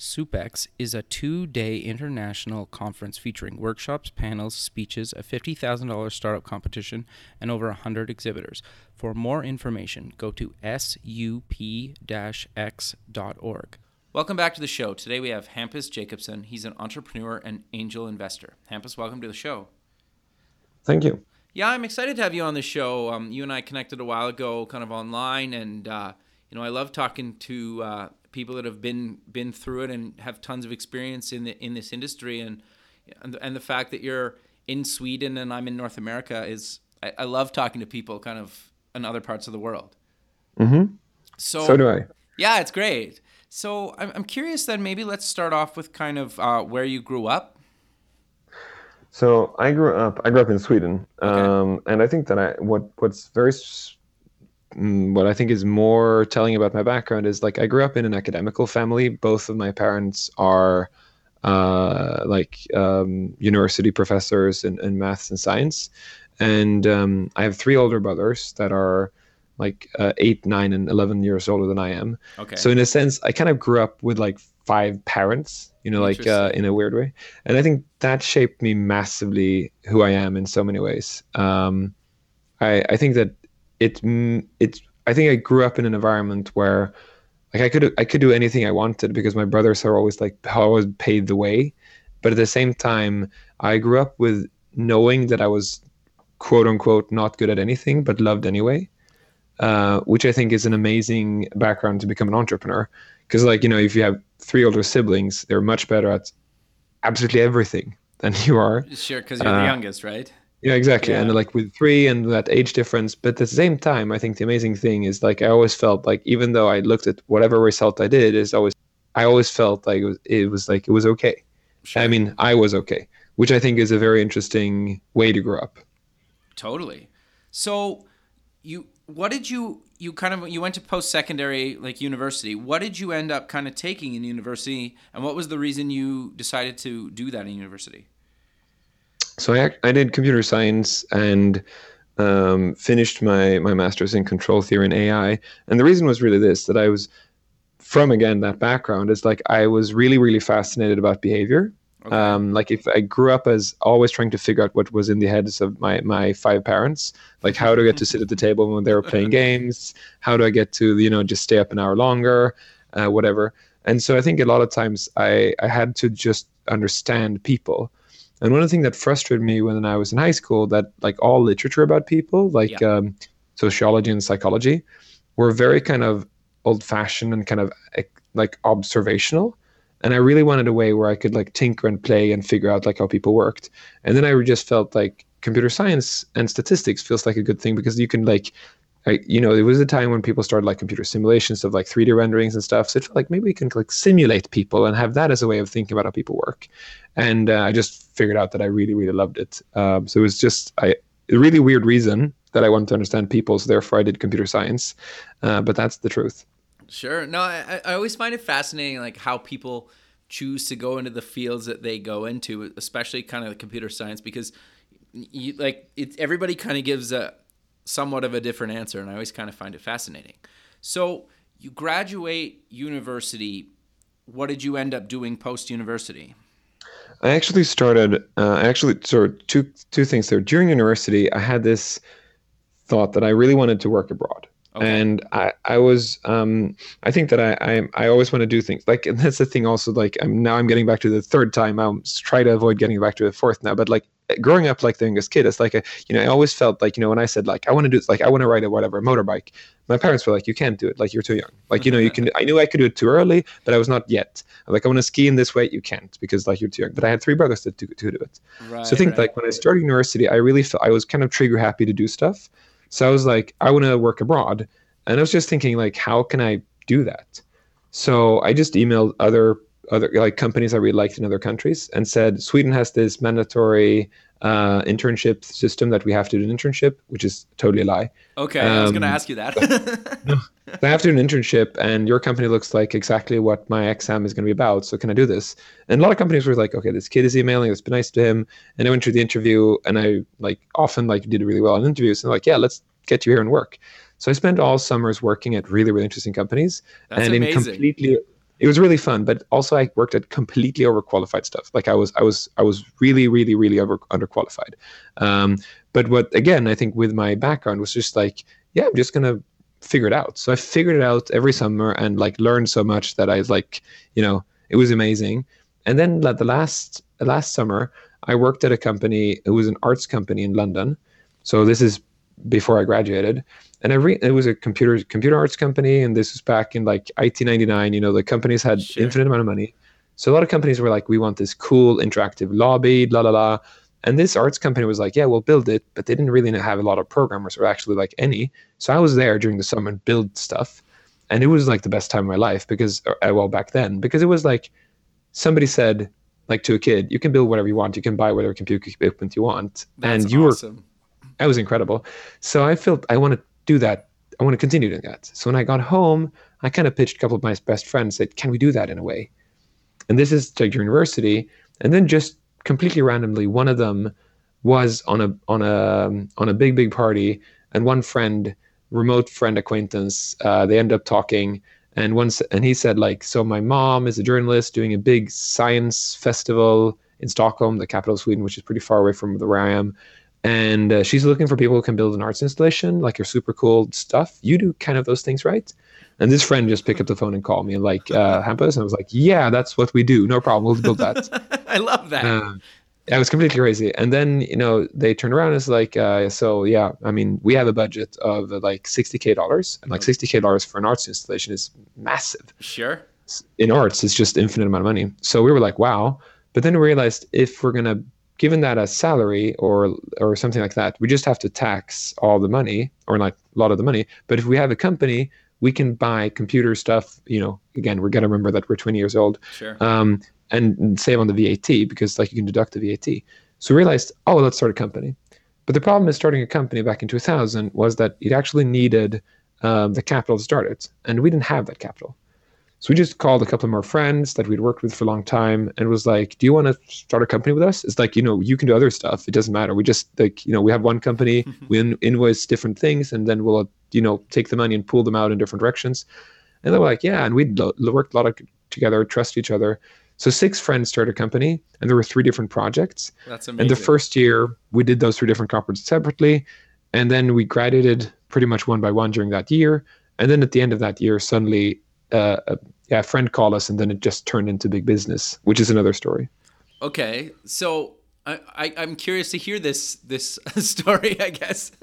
SoupX is a two day international conference featuring workshops, panels, speeches, a $50,000 startup competition, and over 100 exhibitors. For more information, go to sup x.org. Welcome back to the show. Today we have Hampus Jakobsson. He's an entrepreneur and angel investor. Hampus, welcome to the show. Thank you. Yeah, I'm excited to have you on the show. Um, you and I connected a while ago, kind of online, and uh, you know I love talking to uh, people that have been been through it and have tons of experience in the in this industry, and and, and the fact that you're in Sweden and I'm in North America is I, I love talking to people kind of in other parts of the world. Mm-hmm. So so do I. Yeah, it's great. So I'm I'm curious then. Maybe let's start off with kind of uh, where you grew up. So I grew up. I grew up in Sweden, okay. um, and I think that I what what's very what I think is more telling about my background is like I grew up in an academical family. Both of my parents are uh, like um, university professors in, in maths and science, and um, I have three older brothers that are like uh, eight, nine, and eleven years older than I am. Okay. So in a sense, I kind of grew up with like five parents you know like uh, in a weird way and i think that shaped me massively who i am in so many ways um, I, I think that it it's i think i grew up in an environment where like i could i could do anything i wanted because my brothers are always like always paid the way. But at the same time i grew up with knowing that i was quote unquote not good at anything but loved anyway uh, which i think is an amazing background to become an entrepreneur. Because like you know if you have three older siblings they're much better at absolutely everything than you are. Sure because you're uh, the youngest right yeah exactly. Yeah. and like with three and that age difference but at the same time i think the amazing thing is like i always felt like even though i looked at whatever result i did is always i always felt like it was, it was like it was okay. Sure. i mean i was okay which i think is a very interesting way to grow up. Totally. So you what did you you kind of you went to post secondary like university. What did you end up kind of taking in university and what was the reason you decided to do that in university so i, I did computer science and um, finished my my master's in control theory and ai and the reason was really this that i was from again that background is like i was really really fascinated about behavior Okay. Um, like if I grew up as always trying to figure out what was in the heads of my my five parents, like how do I get to sit at the table when they were playing games? How do I get to you know just stay up an hour longer, uh, whatever. And so I think a lot of times I I had to just understand people. And one of the things that frustrated me when I was in high school that like all literature about people, like yeah. um, sociology and psychology, were very kind of old fashioned and kind of like observational and I really wanted a way where I could like tinker and play and figure out like how people worked. And then I just felt like computer science and statistics feels like a good thing because you can like I, you know, there was a time when people started like computer simulations of like 3D renderings and stuff. So it felt like maybe we can like simulate people and have that as a way of thinking about how people work. And uh, I just figured out that I really, really loved it. Um, so it was just I, a really weird reason that I wanted to understand people. So therefore I did computer science. Uh, but that's the truth. Sure. No, I, I always find it fascinating, like how people choose to go into the fields that they go into, especially kind of the computer science, because you, like it, everybody kind of gives a somewhat of a different answer, and I always kind of find it fascinating. So you graduate university. What did you end up doing post university? I actually started. Uh, I actually, sort of two two things there. During university, I had this thought that I really wanted to work abroad. Okay. And I, I was, um, I think that I, I, I always want to do things like, and that's the thing also, like I'm now I'm getting back to the third time. I'm try to avoid getting back to the fourth now, but like growing up like the youngest kid, it's like, a, you know, I always felt like, you know, when I said like, I want to do it like, I want to ride a whatever motorbike, my parents were like, you can't do it. Like you're too young. Like, you know, you can, I knew I could do it too early, but I was not yet. like, I want to ski in this way. You can't because like you're too young, but I had three brothers to, to, to do it. Right, so I think right. like when I started university, I really felt I was kind of trigger happy to do stuff. So I was like, I want to work abroad. And I was just thinking, like, how can I do that? So I just emailed other other like companies I really liked in other countries and said Sweden has this mandatory uh, internship system that we have to do an internship, which is totally a lie. Okay, um, I was going to um, ask you that. I have to do an internship, and your company looks like exactly what my exam is going to be about. So can I do this? And a lot of companies were like, okay, this kid is emailing. Let's be nice to him. And I went through the interview, and I like often like did really well in interviews. And like, yeah, let's get you here and work. So I spent all summers working at really really interesting companies, That's and amazing. in completely it was really fun but also i worked at completely overqualified stuff. Like i was i was i was really really really over underqualified. Um, but what again i think with my background was just like yeah i'm just gonna figure it out. So i figured it out every summer and like learned so much that i like you know it was amazing. And then like the last last summer i worked at a company it was an arts company in london. So this is before i graduated and I re- it was a computer computer arts company, and this was back in like IT ninety nine. You know, the companies had sure. infinite amount of money, so a lot of companies were like, "We want this cool interactive lobby, la la la." And this arts company was like, "Yeah, we'll build it," but they didn't really have a lot of programmers, or actually like any. So I was there during the summer and build stuff, and it was like the best time of my life because, uh, well, back then, because it was like somebody said, like to a kid, you can build whatever you want, you can buy whatever computer equipment you want, That's and you awesome. were. That was incredible. So I felt I wanted do that. I want to continue doing that. So when I got home, I kind of pitched a couple of my best friends, said, can we do that in a way? And this is like university. And then just completely randomly, one of them was on a on a on a big big party, and one friend, remote friend acquaintance, uh, they end up talking, and once and he said like, so my mom is a journalist doing a big science festival in Stockholm, the capital of Sweden, which is pretty far away from where I am and uh, she's looking for people who can build an arts installation, like your super cool stuff. You do kind of those things, right? And this friend just picked up the phone and called me and like uh, Hampus, and I was like, "Yeah, that's what we do. No problem. We'll build that." I love that. Uh, it was completely crazy. And then you know they turned around and it's like, uh, so yeah, I mean, we have a budget of uh, like sixty k dollars, and like sixty k dollars for an arts installation is massive. Sure. In arts, it's just infinite amount of money. So we were like, wow. But then we realized if we're gonna given that as salary or or something like that, we just have to tax all the money or like a lot of the money. But if we have a company, we can buy computer stuff. You know, again, we're gonna remember that we're 20 years old. Sure. Um, and save on the VAT because like you can deduct the VAT. So we realized, oh, let's start a company. But the problem with starting a company back in 2000 was that it actually needed um, the capital to start it, and we didn't have that capital. So we just called a couple of our friends that we'd worked with for a long time and was like, Do you want to start a company with us? It's like, you know, you can do other stuff. It doesn't matter. We just like, you know, we have one company, we in- invoice different things, and then we'll, you know, take the money and pull them out in different directions. And they were like, Yeah. And we lo- worked a lot of together, trust each other. So six friends started a company, and there were three different projects. That's amazing. And the first year, we did those three different corporates separately, and then we graduated pretty much one by one during that year. And then at the end of that year, suddenly uh, a, yeah, a friend called us, and then it just turned into big business, which is another story. Okay, so I, I am curious to hear this this story. I guess.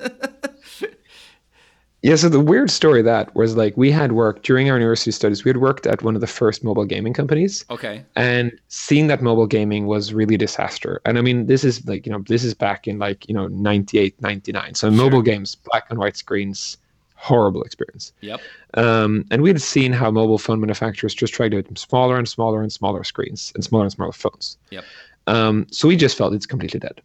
yeah, so the weird story that was like we had worked during our university studies. We had worked at one of the first mobile gaming companies. Okay. And seeing that mobile gaming was really disaster. And I mean, this is like you know this is back in like you know 98, 99. So sure. mobile games, black and white screens horrible experience. Yep. Um, and we had seen how mobile phone manufacturers just tried to make smaller and smaller and smaller screens and smaller and smaller phones. Yep. Um, so we just felt it's completely dead.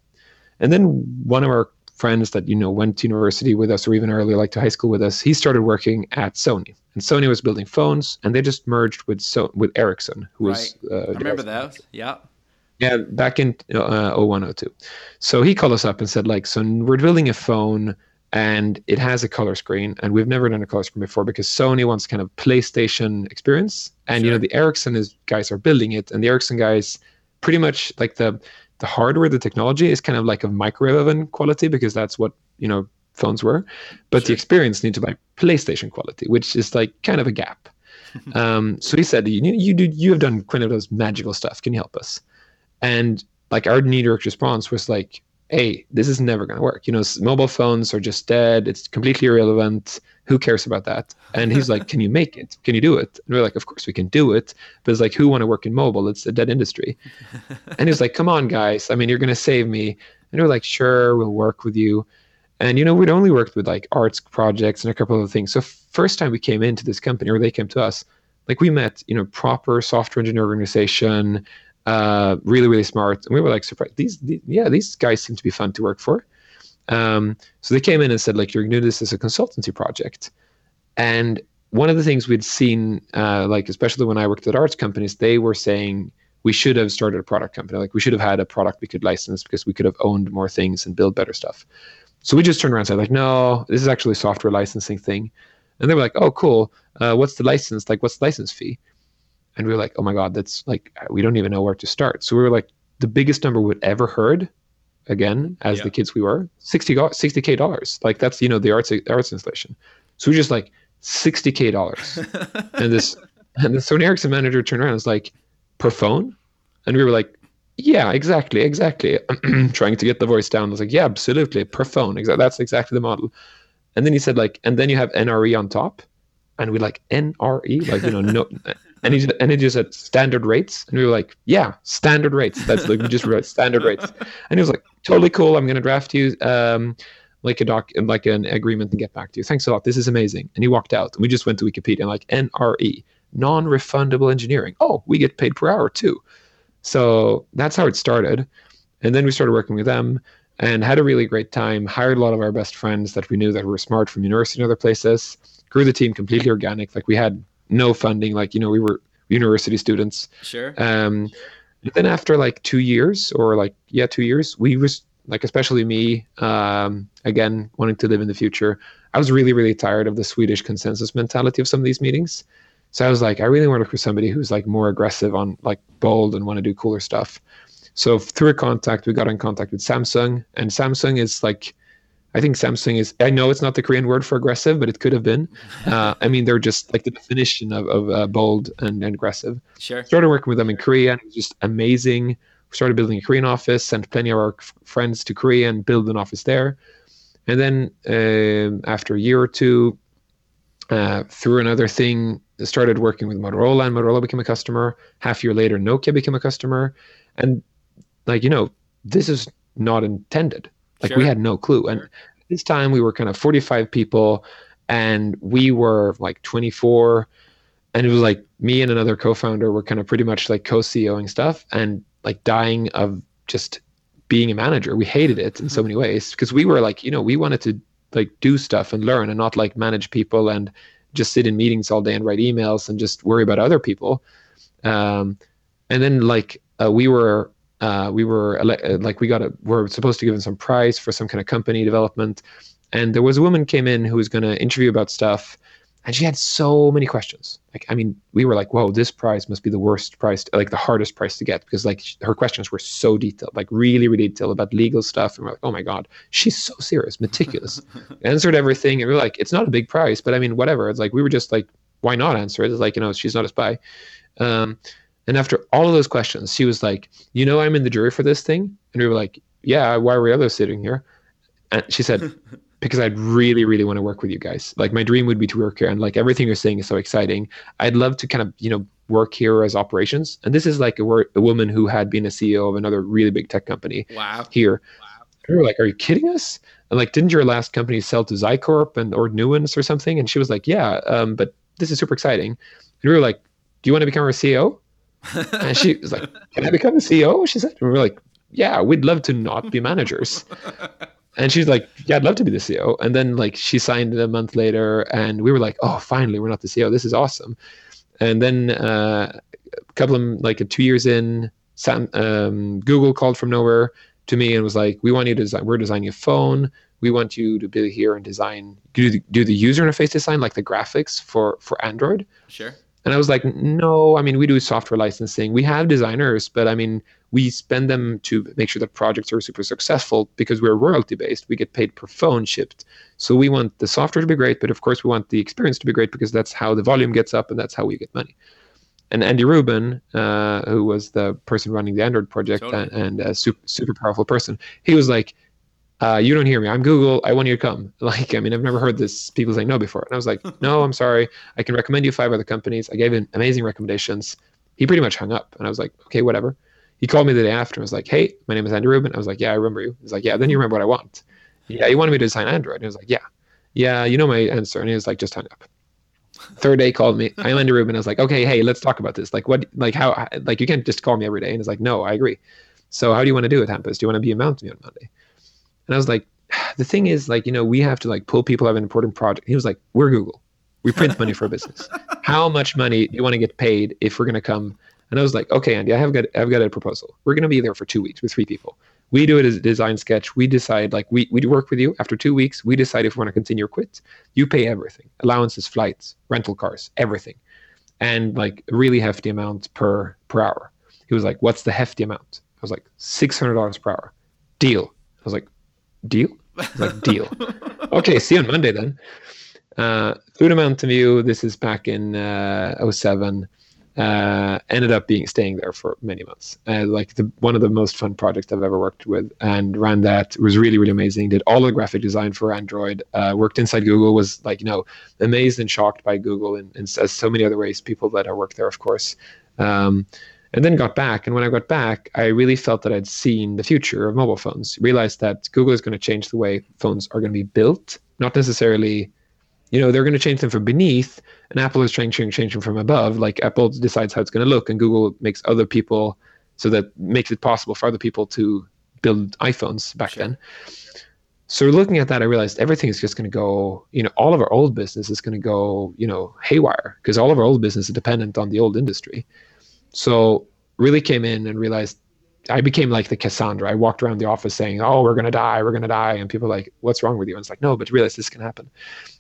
And then one of our friends that you know went to university with us or even earlier, like to high school with us, he started working at Sony. And Sony was building phones, and they just merged with so with Ericsson, who right. was. Uh, I remember that. Yeah. Yeah, back in uh, 0102. So he called us up and said, like, so we're building a phone and it has a color screen and we've never done a color screen before because sony wants kind of playstation experience. And sure. you know the ericsson is guys are building it and the ericsson guys pretty much like the the hardware the technology is kind of like a microwave oven quality because that's what you know phones were. But sure. the experience needs to be playstation quality which is like kind of a gap. Um, so he said you, you do you have done kind of those magical stuff. Can you help us? And like our knee-jerk response was like hey, this is never going to work. You know, mobile phones are just dead. It's completely irrelevant. Who cares about that? And he's like, can you make it? Can you do it? And we're like, of course we can do it. But it's like, who want to work in mobile? It's a dead industry. and he's like, come on, guys. I mean, you're going to save me. And we're like, sure, we'll work with you. And, you know, we'd only worked with like arts projects and a couple of things. So first time we came into this company or they came to us, like we met, you know, proper software engineer organization, uh, really, really smart. And we were like surprised. These, these, yeah, these guys seem to be fun to work for. Um, so they came in and said, like, you're going to this as a consultancy project. And one of the things we'd seen, uh, like, especially when I worked at arts companies, they were saying we should have started a product company. Like, we should have had a product we could license because we could have owned more things and build better stuff. So we just turned around and said, like, no, this is actually a software licensing thing. And they were like, oh, cool. Uh, what's the license? Like, what's the license fee? And we were like, oh my God, that's like, we don't even know where to start. So we were like, the biggest number we'd ever heard, again, as yeah. the kids we were, 60, 60K dollars. Like, that's, you know, the arts, arts installation. So we just like, 60K dollars. and this, and the Sony Ericsson manager turned around and was like, per phone? And we were like, yeah, exactly, exactly. Trying to get the voice down. I was like, yeah, absolutely, per phone. Exactly, that's exactly the model. And then he said like, and then you have NRE on top, and we like NRE, like you know, no, and he and he just said standard rates, and we were like, yeah, standard rates. That's like we just wrote standard rates, and he was like, totally cool. I'm gonna draft you um like a doc like an agreement and get back to you. Thanks a lot. This is amazing. And he walked out, and we just went to Wikipedia and like NRE, non-refundable engineering. Oh, we get paid per hour too. So that's how it started, and then we started working with them and had a really great time. Hired a lot of our best friends that we knew that were smart from university and other places. Grew the team completely organic. Like we had no funding. Like you know we were university students. Sure. Um, then after like two years or like yeah two years, we was like especially me um, again wanting to live in the future. I was really really tired of the Swedish consensus mentality of some of these meetings. So I was like, I really want to look for somebody who's like more aggressive on like bold and want to do cooler stuff. So through a contact, we got in contact with Samsung, and Samsung is like, I think Samsung is. I know it's not the Korean word for aggressive, but it could have been. Uh, I mean, they're just like the definition of, of uh, bold and, and, aggressive. Sure. Started working with them in Korea, and it was just amazing. We started building a Korean office, sent plenty of our f- friends to Korea and build an office there. And then uh, after a year or two, uh, through another thing, started working with Motorola, and Motorola became a customer. Half year later, Nokia became a customer, and like you know this is not intended like sure. we had no clue. And this time we were kind of 45 people and we were like 24 and it was like me and another co-founder were kind of pretty much like co-ceoing stuff and like dying of just being a manager. We hated it in so mm-hmm. many ways because we were like you know we wanted to like do stuff and learn and not like manage people and just sit in meetings all day and write emails and just worry about other people. Um, and then like uh, we were uh, we were ele- uh, like we got a we're supposed to give them some prize for some kind of company development. And there was a woman came in who was going to interview about stuff and she had so many questions. Like i mean we were like whoa this prize must be the worst price like the hardest price to get because like her questions were so detailed like really really detailed about legal stuff. And we're like oh my god she's so serious meticulous answered everything. And we are like it's not a big price but i mean whatever. It's like we were just like why not answer it? It's like you know she's not a spy. Um, and after all of those questions, she was like, You know, I'm in the jury for this thing. And we were like, Yeah, why are we other sitting here? And she said, Because I'd really, really want to work with you guys. Like, my dream would be to work here. And like, everything you're saying is so exciting. I'd love to kind of, you know, work here as operations. And this is like a, a woman who had been a CEO of another really big tech company wow. here. Wow. we were like, Are you kidding us? And like, didn't your last company sell to Zycorp and or Nuance or something? And she was like, Yeah, um, but this is super exciting. And we were like, Do you want to become our CEO? and she was like, "Can I become the CEO?" She said, and "We're like, "Yeah, we'd love to not be managers." and she's like, "Yeah, I'd love to be the CEO." And then like she signed a month later, and we were like, "Oh, finally, we're not the CEO. This is awesome." And then uh, a couple of like two years in, Sam, um, Google called from nowhere to me and was like, "We want you to design. We're designing a phone. We want you to be here and design do the, do the user interface design, like the graphics for for Android." Sure. And I was like, no, I mean, we do software licensing. We have designers, but I mean, we spend them to make sure that projects are super successful because we're royalty based. We get paid per phone shipped. So we want the software to be great, but of course, we want the experience to be great because that's how the volume gets up and that's how we get money. And Andy Rubin, uh, who was the person running the Android project totally. and, and, a super, super powerful person, he was like, uh, you don't hear me. I'm Google. I want you to come. Like, I mean, I've never heard this people saying no before. And I was like, no, I'm sorry. I can recommend you five other companies. I gave him amazing recommendations. He pretty much hung up. And I was like, okay, whatever. He called me the day after and was like, hey, my name is Andy Rubin. I was like, yeah, I remember you. He's like, yeah, then you remember what I want. Yeah, you wanted me to design Android. And I was like, yeah. Yeah, you know my answer. And he was like, just hung up. Third day called me. I'm in the room and I was like, okay, hey, let's talk about this. Like, what, like, how, like, you can't just call me every day. And it's like, no, I agree. So, how do you want to do it, Hampus? Do you want to be a Mountain View on Monday? And I was like, the thing is, like, you know, we have to like pull people out of an important project. He was like, we're Google. We print money for a business. How much money do you want to get paid if we're going to come? And I was like, okay, Andy, I have got, I've got a proposal. We're going to be there for two weeks with three people we do it as a design sketch. We decide, like, we, we work with you. After two weeks, we decide if we want to continue or quit. You pay everything allowances, flights, rental cars, everything. And like a really hefty amount per per hour. He was like, What's the hefty amount? I was like, $600 per hour. Deal. I was like, Deal? Like, Deal. okay, see you on Monday then. Uh, flew to Mountain View. This is back in uh, 07 uh, ended up being staying there for many months. Uh, like the, one of the most fun projects I've ever worked with, and ran that. It was really really amazing. Did all the graphic design for Android. Uh, worked inside Google. Was like you know amazed and shocked by Google, and, and as so many other ways. People that I worked there, of course. Um, and then got back. And when I got back, I really felt that I'd seen the future of mobile phones. Realized that Google is going to change the way phones are going to be built, not necessarily you know they're going to change them from beneath and apple is trying to change them from above like apple decides how it's going to look and google makes other people so that makes it possible for other people to build iphones back sure. then so looking at that i realized everything is just going to go you know all of our old business is going to go you know haywire because all of our old business is dependent on the old industry so really came in and realized I became like the Cassandra. I walked around the office saying, "Oh, we're gonna die, we're gonna die," and people were like, "What's wrong with you?" And it's like, "No, but realize this can happen."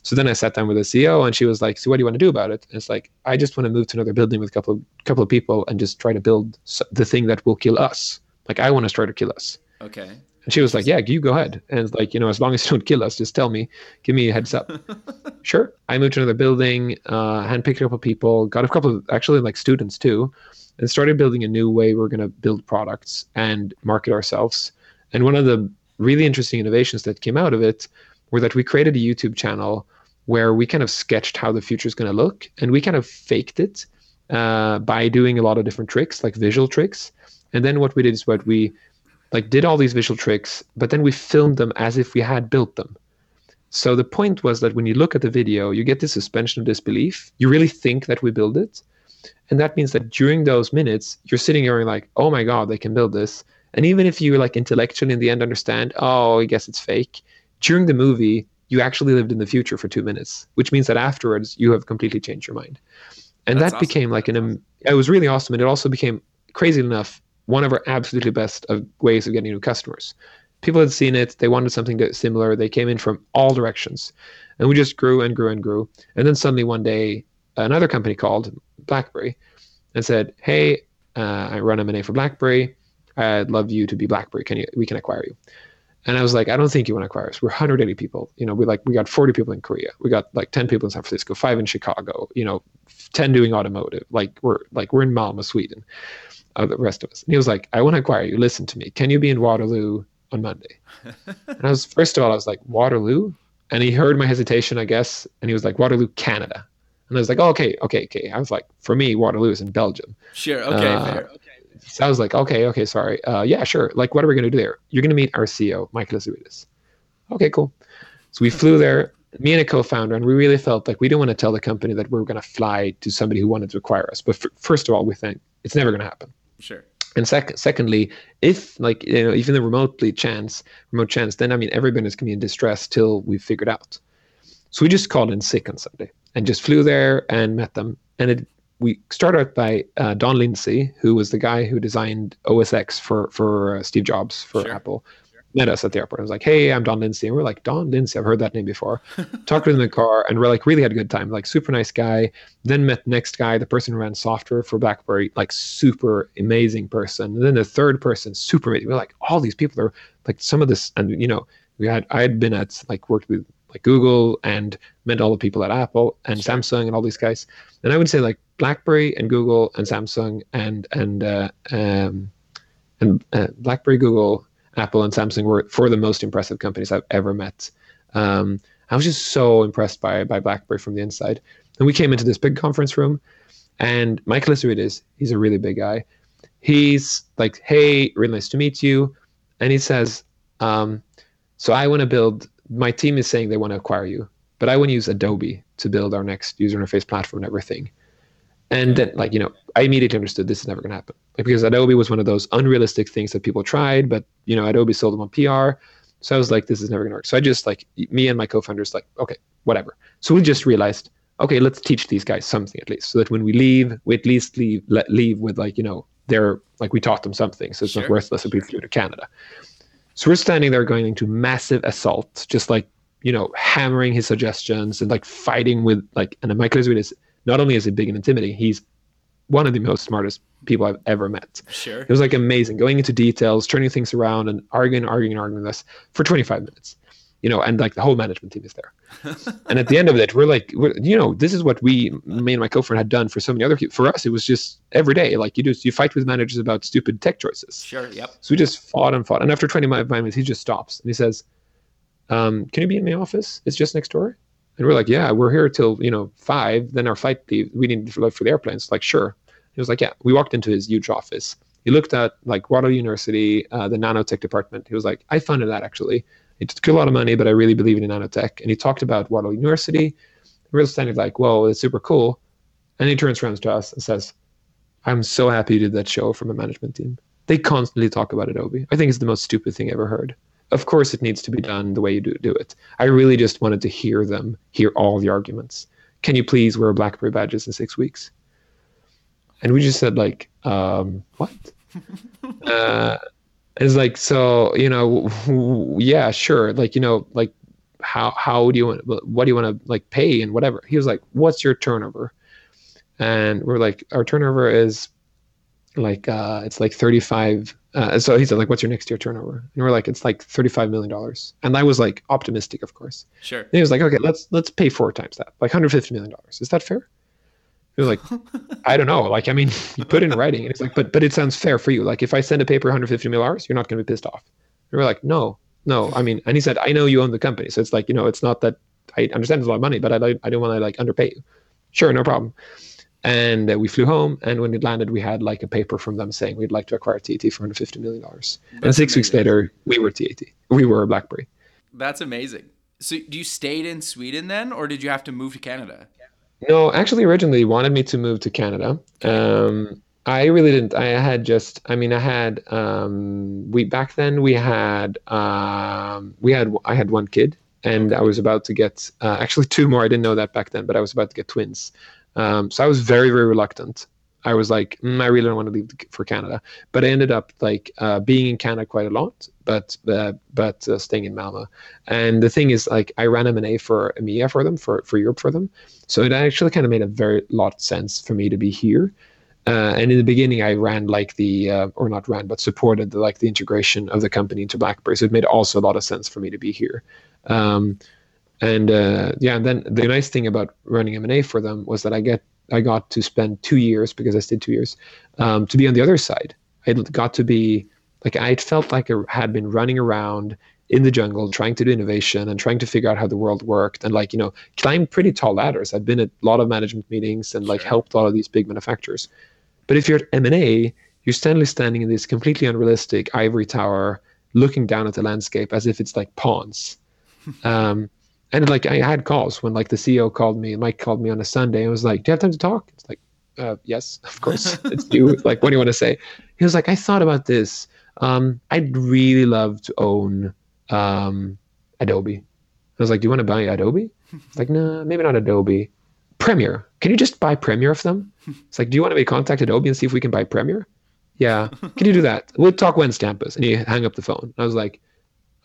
So then I sat down with the CEO, and she was like, "So what do you want to do about it?" And it's like, "I just want to move to another building with a couple of, couple of people and just try to build the thing that will kill us. Like I want to try to kill us." Okay. And she was like, "Yeah, you go ahead." And it's like, you know, as long as you don't kill us, just tell me, give me a heads up. sure. I moved to another building, uh, handpicked a couple of people, got a couple of actually like students too and started building a new way we're going to build products and market ourselves. And one of the really interesting innovations that came out of it were that we created a YouTube channel where we kind of sketched how the future is going to look and we kind of faked it uh, by doing a lot of different tricks like visual tricks. And then what we did is what we like did all these visual tricks but then we filmed them as if we had built them. So the point was that when you look at the video you get this suspension of disbelief. You really think that we build it and that means that during those minutes, you're sitting here and like, oh my God, they can build this. And even if you like intellectually in the end understand, oh, I guess it's fake, during the movie, you actually lived in the future for two minutes, which means that afterwards you have completely changed your mind. And That's that awesome. became like an, it was really awesome. And it also became, crazy enough, one of our absolutely best of ways of getting new customers. People had seen it, they wanted something similar, they came in from all directions. And we just grew and grew and grew. And then suddenly one day, another company called BlackBerry and said, "Hey, uh, I run M&A for BlackBerry. I'd love you to be BlackBerry. Can you? We can acquire you." And I was like, "I don't think you want to acquire us. We're 180 people. You know, we like we got 40 people in Korea. We got like 10 people in San Francisco, five in Chicago. You know, 10 doing automotive. Like we're like we're in Malmo, Sweden. Uh, the rest of us." And he was like, "I want to acquire you. Listen to me. Can you be in Waterloo on Monday?" and I was first of all, I was like, "Waterloo." And he heard my hesitation, I guess, and he was like, Waterloo, Canada. And I was like, oh, okay, okay, okay. I was like, for me, Waterloo is in Belgium. Sure. Okay. Uh, fair. Okay. So I was like, okay, okay, sorry. Uh, yeah, sure. Like, what are we going to do there? You're going to meet our CEO, Michael Lazaridis. Okay, cool. So we flew there, me and a co-founder, and we really felt like we didn't want to tell the company that we were going to fly to somebody who wanted to acquire us. But f- first of all, we think it's never going to happen. Sure. And sec- secondly, if like you know even the remotely chance, remote chance, then I mean everyone is going to be in distress till we figured out. So we just called in sick on Sunday and just flew there and met them. And it, we started out by uh, Don Lindsay, who was the guy who designed OS X for for uh, Steve Jobs for sure. Apple. Sure. Met us at the airport. I was like, "Hey, I'm Don Lindsay," and we're like, "Don Lindsay, I've heard that name before." Talked in the car, and we're like, really had a good time. Like, super nice guy. Then met the next guy, the person who ran software for BlackBerry, like super amazing person. And then the third person, super amazing. We're like, all these people are like some of this, and you know, we had I had been at like worked with like Google and met all the people at Apple and sure. Samsung and all these guys. And I would say like BlackBerry and Google and Samsung and and uh, um, and uh, BlackBerry, Google, Apple, and Samsung were four of the most impressive companies I've ever met. Um, I was just so impressed by by BlackBerry from the inside. And we came into this big conference room, and Michael Lazaridis, he's a really big guy. He's like, "Hey, really nice to meet you," and he says, um, "So I want to build my team is saying they want to acquire you, but I want to use Adobe to build our next user interface platform and everything. And then, like, you know, I immediately understood this is never going to happen. Like, because Adobe was one of those unrealistic things that people tried, but, you know, Adobe sold them on PR. So I was like, this is never going to work. So I just, like, me and my co founders, like, okay, whatever. So we just realized, okay, let's teach these guys something at least so that when we leave, we at least leave, leave with, like, you know, they're like, we taught them something. So it's sure. not worthless if we flew to Canada. So we're standing there going into massive assault, just like, you know, hammering his suggestions and like fighting with, like, and Michael is not only is he big and intimidating, he's one of the most smartest people I've ever met. Sure. It was like amazing going into details, turning things around and arguing, arguing, arguing this for 25 minutes. You know, and like the whole management team is there. and at the end of it, we're like, we're, you know, this is what we, me and my co-founder had done for so many other people. For us, it was just every day. Like you just, you fight with managers about stupid tech choices. Sure. Yep. So we just fought and fought. And after 25 minutes, he just stops and he says, um, can you be in my office? It's just next door. And we're like, yeah, we're here till, you know, five. Then our flight leave. We need to for the airplanes. Like, sure. He was like, yeah. We walked into his huge office. He looked at like Waterloo University, uh, the nanotech department. He was like, I funded that actually. It took a lot of money, but I really believe in nanotech. And he talked about Waterloo University. We are standing like, whoa, it's super cool. And he turns around to us and says, I'm so happy you did that show from a management team. They constantly talk about Adobe. I think it's the most stupid thing I ever heard of course it needs to be done the way you do, do it. I really just wanted to hear them, hear all the arguments. Can you please wear BlackBerry badges in six weeks? And we just said like, um, what? uh, it's like so you know yeah sure like you know like how how do you want what do you want to like pay and whatever he was like what's your turnover and we're like our turnover is like uh it's like 35 uh, so he said, like, what's your next year turnover? And we're like, it's like $35 million. And I was like optimistic, of course. Sure. And he was like, okay, let's let's pay four times that, like $150 million. Is that fair? He was like, I don't know. Like, I mean, you put it in writing. And it's like, but but it sounds fair for you. Like, if I send a paper $150 million, you're not going to be pissed off. And we're like, no, no. I mean, and he said, I know you own the company. So it's like, you know, it's not that I understand it's a lot of money, but I, I don't want to like underpay you. Sure, no problem. And uh, we flew home, and when it landed, we had like a paper from them saying we'd like to acquire TAT for 150 million dollars. And six amazing. weeks later, we were TAT. We were BlackBerry. That's amazing. So, do you stayed in Sweden then, or did you have to move to Canada? No, actually, originally wanted me to move to Canada. Um, I really didn't. I had just. I mean, I had. Um, we back then we had. Um, we had. I had one kid, and I was about to get. Uh, actually, two more. I didn't know that back then, but I was about to get twins. Um, so I was very, very reluctant. I was like, mm, I really don't want to leave for Canada. But I ended up like uh, being in Canada quite a lot, but uh, but uh, staying in Malmo. And the thing is, like, I ran M&A for EMEA for them, for for Europe for them. So it actually kind of made a very lot of sense for me to be here. Uh, and in the beginning, I ran like the uh, or not ran, but supported the, like the integration of the company into BlackBerry. So it made also a lot of sense for me to be here. Um, and uh, yeah, and then the nice thing about running M and A for them was that I get I got to spend two years because I stayed two years um, to be on the other side. I got to be like I felt like I had been running around in the jungle trying to do innovation and trying to figure out how the world worked and like you know climb pretty tall ladders. I've been at a lot of management meetings and like sure. helped a lot of these big manufacturers. But if you're at M and A, you're standing standing in this completely unrealistic ivory tower, looking down at the landscape as if it's like pawns. Um, and like I had calls when like the CEO called me, Mike called me on a Sunday and was like, "Do you have time to talk?" It's like, uh, "Yes, of course, it's you." Like, what do you want to say? He was like, "I thought about this. Um, I'd really love to own um, Adobe." I was like, "Do you want to buy Adobe?" Like, "No, nah, maybe not Adobe. Premiere. Can you just buy Premiere of them?" It's like, "Do you want to be contact Adobe and see if we can buy Premiere?" Yeah. Can you do that? We'll talk Wednesday Hampus. And he hung up the phone. I was like,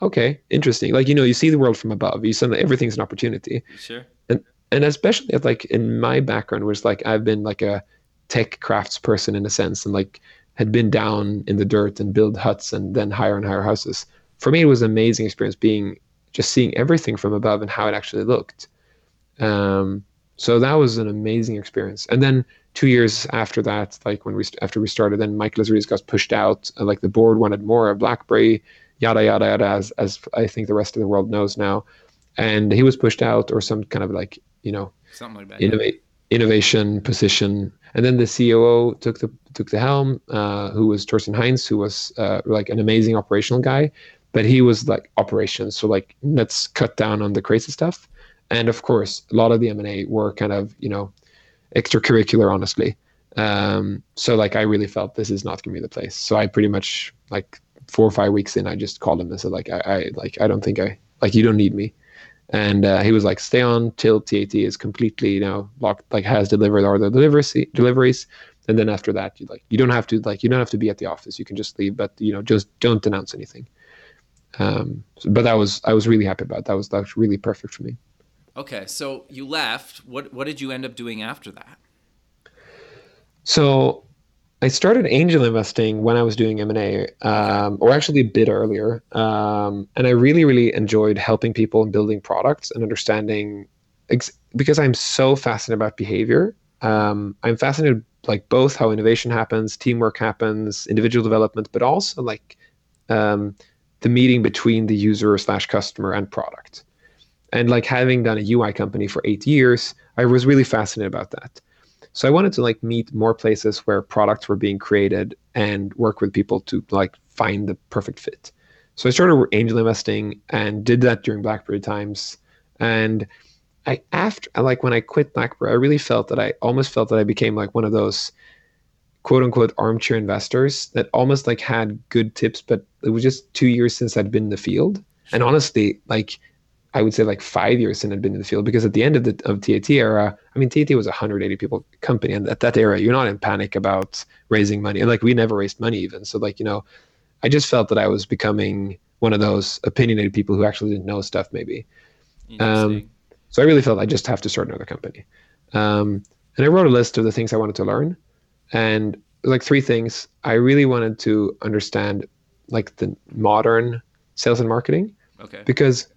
okay, interesting. Like you know, you see the world from above. You see everything's an opportunity. Sure. And and especially like in my background, where it's like I've been like a tech crafts person in a sense, and like had been down in the dirt and build huts and then higher and higher houses. For me, it was an amazing experience being just seeing everything from above and how it actually looked. Um, so that was an amazing experience. And then two years after that, like when we after we started, then Michael Lazaridis got pushed out. Uh, like the board wanted more of BlackBerry yada yada yada, as as I think the rest of the world knows now. And he was pushed out, or some kind of like you know, something like that. Innovate, innovation position, and then the COO took the took the helm, uh, who was Thorsten Heins, who was uh, like an amazing operational guy, but he was like operations, so like let's cut down on the crazy stuff. and of course, a lot of the M and A were kind of you know extracurricular, honestly. Um, so like I really felt this is not gonna be the place. So I pretty much like four or five weeks in, I just called him and said like I, I like I don't think I like you don't need me. And uh, he was like, stay on till TAT is completely, you know, locked, like has delivered all the deliveries, deliveries. And then after that, you like, you don't have to, like, you don't have to be at the office. You can just leave, but you know, just don't announce anything. Um, but that was, I was really happy about that. Was that was really perfect for me. Okay, so you left. What what did you end up doing after that? So I started angel investing when I was doing M and A, um, or actually a bit earlier. Um, and I really, really enjoyed helping people and building products and understanding, ex- because I'm so fascinated about behavior. Um, I'm fascinated like both how innovation happens, teamwork happens, individual development, but also like um, the meeting between the user slash customer and product. And like having done a UI company for eight years, I was really fascinated about that. So I wanted to like meet more places where products were being created and work with people to like find the perfect fit. So I started angel investing and did that during BlackBerry times. And I after like when I quit BlackBerry, I really felt that I almost felt that I became like one of those quote unquote armchair investors that almost like had good tips, but it was just two years since I'd been in the field. And honestly, like I would say like five years since I'd been in the field because at the end of the of TAT era, I mean TAT was a 180 people company, and at that era, you're not in panic about raising money. And like we never raised money even. So like you know, I just felt that I was becoming one of those opinionated people who actually didn't know stuff maybe. Um, so I really felt I just have to start another company. Um, and I wrote a list of the things I wanted to learn, and like three things. I really wanted to understand like the modern sales and marketing. Okay. Because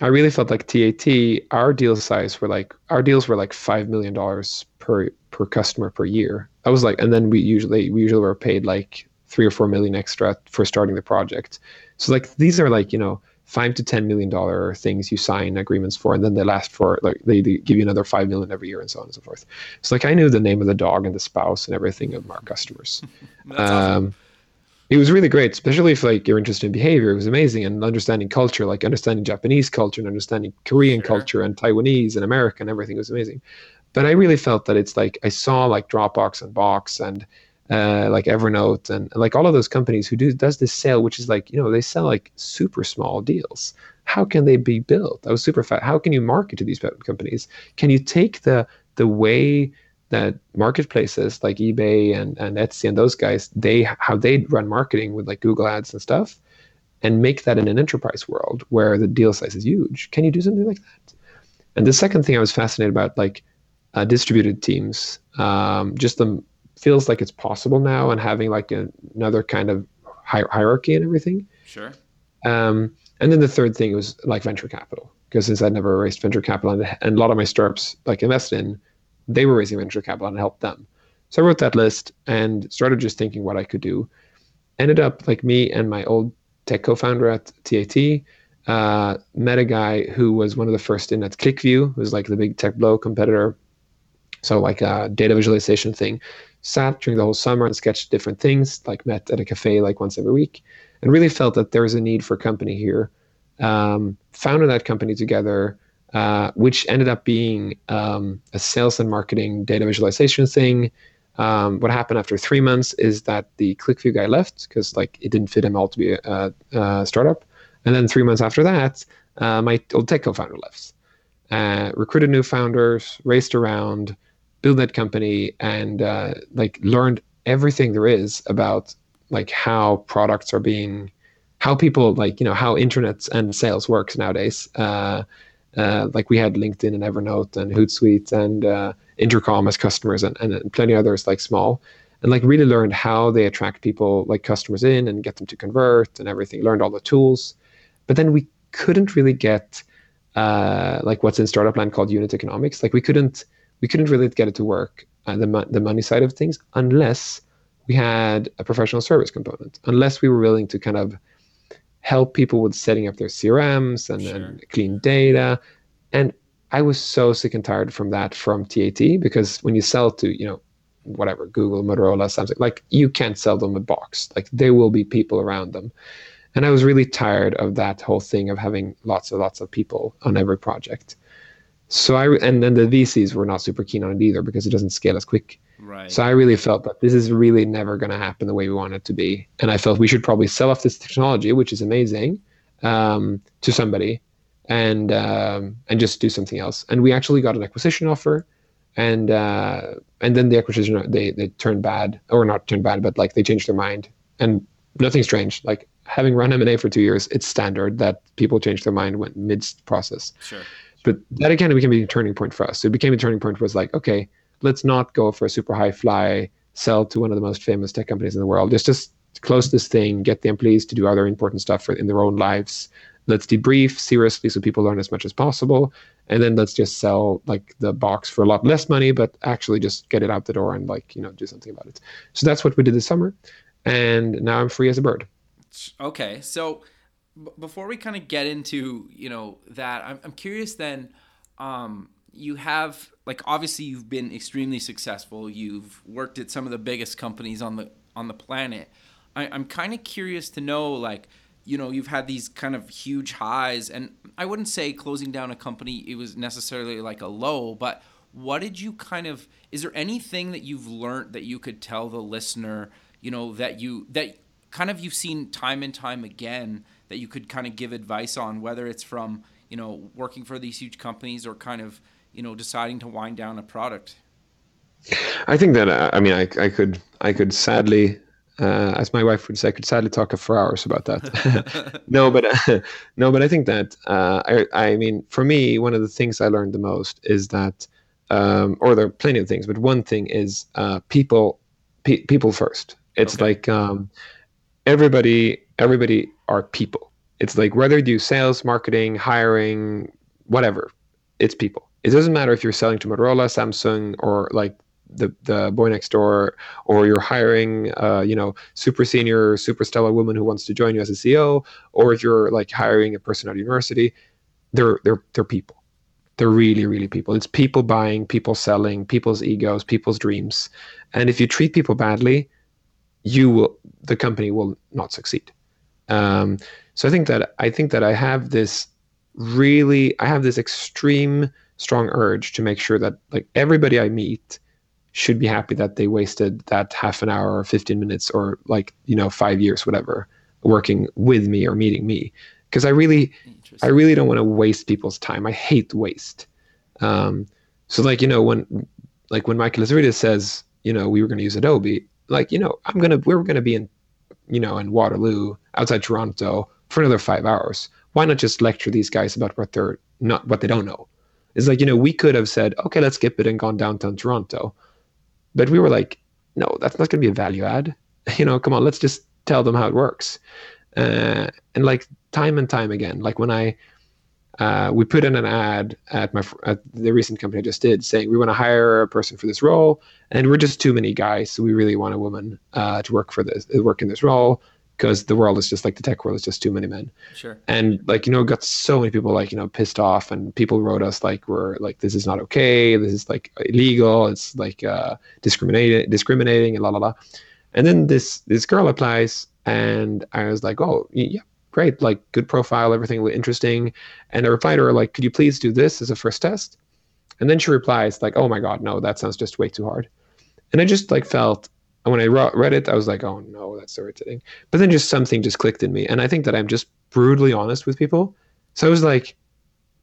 I really felt like TAT, our deal size were like our deals were like five million dollars per per customer per year. That was like, and then we usually we usually were paid like three or four million extra for starting the project. So like these are like you know five to ten million dollar things you sign agreements for, and then they last for like they, they give you another five million every year and so on and so forth. So like I knew the name of the dog and the spouse and everything of our customers. um, awesome it was really great, especially if like you're interested in behavior. It was amazing and understanding culture, like understanding Japanese culture and understanding Korean sure. culture and Taiwanese and American, everything was amazing. But I really felt that it's like I saw like Dropbox and Box and uh, like Evernote and, and like all of those companies who do does this sale, which is like you know they sell like super small deals. How can they be built? I was super fat. How can you market to these companies? Can you take the the way that marketplaces like eBay and, and Etsy and those guys, they how they run marketing with like Google Ads and stuff, and make that in an enterprise world where the deal size is huge. Can you do something like that? And the second thing I was fascinated about, like uh, distributed teams, um, just them feels like it's possible now, and having like a, another kind of hi- hierarchy and everything. Sure. Um, and then the third thing was like venture capital, because since I'd never raised venture capital, and, and a lot of my startups like invested in they were raising venture capital and helped them. So I wrote that list and started just thinking what I could do. Ended up like me and my old tech co-founder at TAT uh, met a guy who was one of the first in at QlikView, who's like the big Tableau competitor. So like a data visualization thing. Sat during the whole summer and sketched different things, like met at a cafe like once every week, and really felt that there was a need for a company here. Um, founded that company together uh, which ended up being um, a sales and marketing data visualization thing. Um, what happened after three months is that the QlikView guy left because like it didn't fit him all to be a, a startup. And then three months after that, uh, my old tech co-founder left. Uh, recruited new founders, raced around, built that company, and uh, like learned everything there is about like how products are being, how people like you know how internet and sales works nowadays. Uh, like we had LinkedIn and Evernote and Hootsuite and uh, Intercom as customers and, and plenty others like small. And like really learned how they attract people like customers in and get them to convert and everything. Learned all the tools. But then we couldn't really get uh, like what's in startup land called unit economics. Like we couldn't we couldn't really get it to work uh, the, the money side of things unless we had a professional service component unless we were willing to kind of help people with setting up their CRMs and, sure. clean data. And I was so sick and tired from that from TAT because when you sell to, you know, whatever, Google, Motorola, something like you can't sell them a box. Like there will be people around them. And I was really tired of that whole thing of having lots and lots of people on every project. So I and then the VCs were not super keen on it either because it doesn't scale as quick. Right. So I really felt that this is really never going to happen the way we want it to be, and I felt we should probably sell off this technology, which is amazing, um, to somebody, and um, and just do something else. And we actually got an acquisition offer, and uh, and then the acquisition they they turned bad or not turned bad, but like they changed their mind, and nothing strange. Like having run M and A for two years, it's standard that people change their mind when mid process. Sure. But that again became a turning point for us. So it became a turning point was like, okay, let's not go for a super high fly sell to one of the most famous tech companies in the world. Let's just close this thing, get the employees to do other important stuff for, in their own lives. Let's debrief seriously so people learn as much as possible. And then let's just sell like the box for a lot less money, but actually just get it out the door and like, you know, do something about it. So that's what we did this summer. And now I'm free as a bird. Okay. So before we kind of get into, you know, that, I'm, I'm curious then, um, you have like obviously you've been extremely successful. You've worked at some of the biggest companies on the on the planet. I, I'm kind of curious to know like you know you've had these kind of huge highs and i wouldn't say closing down a company it was necessarily like a low but what did you kind of is there anything that you've learned that you could tell the listener you know that you that kind of you've seen time and time again that you could kind of give advice on whether it's from you know working for these huge companies or kind of you know deciding to wind down a product i think that uh, i mean I, I could i could sadly uh, as my wife would say, I could sadly talk for hours about that. no, but uh, no, but I think that uh, I, I mean, for me, one of the things I learned the most is that, um, or there are plenty of things, but one thing is uh, people, pe- people first. It's okay. like um, everybody, everybody are people. It's like whether you do sales, marketing, hiring, whatever, it's people. It doesn't matter if you're selling to Motorola, Samsung, or like the the boy next door, or you're hiring, uh, you know, super senior, super stellar woman who wants to join you as a CEO, or if you're like hiring a person at university, they're they're they're people. They're really really people. It's people buying, people selling, people's egos, people's dreams, and if you treat people badly, you will the company will not succeed. Um, so I think that I think that I have this really I have this extreme strong urge to make sure that like everybody I meet should be happy that they wasted that half an hour or 15 minutes or like you know five years whatever working with me or meeting me. Because i really i really don't want to waste people's time. I hate waste. Um, so like you know when like when michael Lazaridis says you know we were going to use adobe like you know i'm gonna we're going to be in you know in waterloo outside toronto for another five hours why not just lecture these guys about what they're not what they don't know it's like you know we could have said okay let's skip it and gone downtown toronto but we were like, no, that's not going to be a value add. You know, come on, let's just tell them how it works. Uh, and like time and time again, like when I uh, we put in an ad at my at the recent company I just did, saying we want to hire a person for this role, and we're just too many guys, so we really want a woman uh, to work for this work in this role because the world is just like the tech world is just too many men. Sure. And like you know, got so many people like you know pissed off, and people wrote us like we're like this is not okay, this is like illegal, it's like uh, discriminating, discriminating, and la la la. And then this this girl applies, and I was like, oh yeah, great, like good profile, everything interesting. And I replied to her like, could you please do this as a first test? And then she replies like, oh my god, no, that sounds just way too hard. And I just like felt and when I read it, I was like, oh no, that's so irritating. But then just something just clicked in me. And I think that I'm just brutally honest with people. So I was like,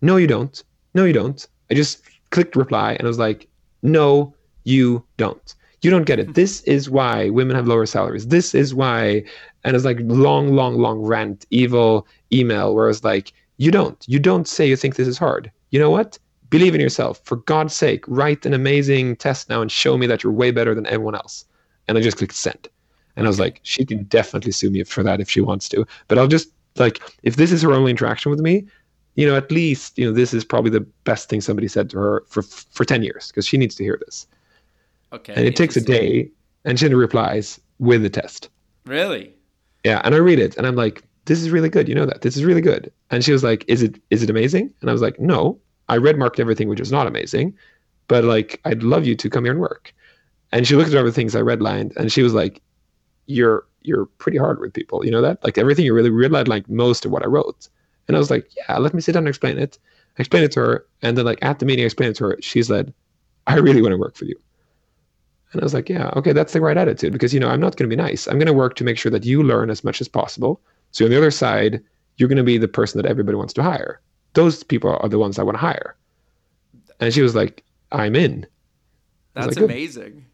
no, you don't. No, you don't. I just clicked reply and I was like, no, you don't. You don't get it. This is why women have lower salaries. This is why. And it's like long, long, long rant, evil email Whereas like, you don't. You don't say you think this is hard. You know what? Believe in yourself. For God's sake, write an amazing test now and show me that you're way better than everyone else and I just clicked send. And I was like, she can definitely sue me for that if she wants to. But I'll just like, if this is her only interaction with me, you know, at least you know this is probably the best thing somebody said to her for for ten years because she needs to hear this. Okay. And it takes a day, and she replies with the test. Really? Yeah, and I read it, and I'm like, this is really good. You know that this is really good. And she was like, is it is it amazing? And I was like, no, I red marked everything, which is not amazing, but like I'd love you to come here and work. And she looked at all the things I redlined and she was like, You're you're pretty hard with people. You know that? Like everything you really redlined like most of what I wrote. And I was like, Yeah, let me sit down and explain it. I explained it to her, and then like at the meeting, I explained it to her. She said, "I really want to work for you." And I was like, "Yeah, okay, that's the right attitude because you know I'm not going to be nice. I'm going to work to make sure that you learn as much as possible. So on the other side, you're going to be the person that everybody wants to hire. Those people are the ones I want to hire." And she was like, "I'm in." That's like, amazing.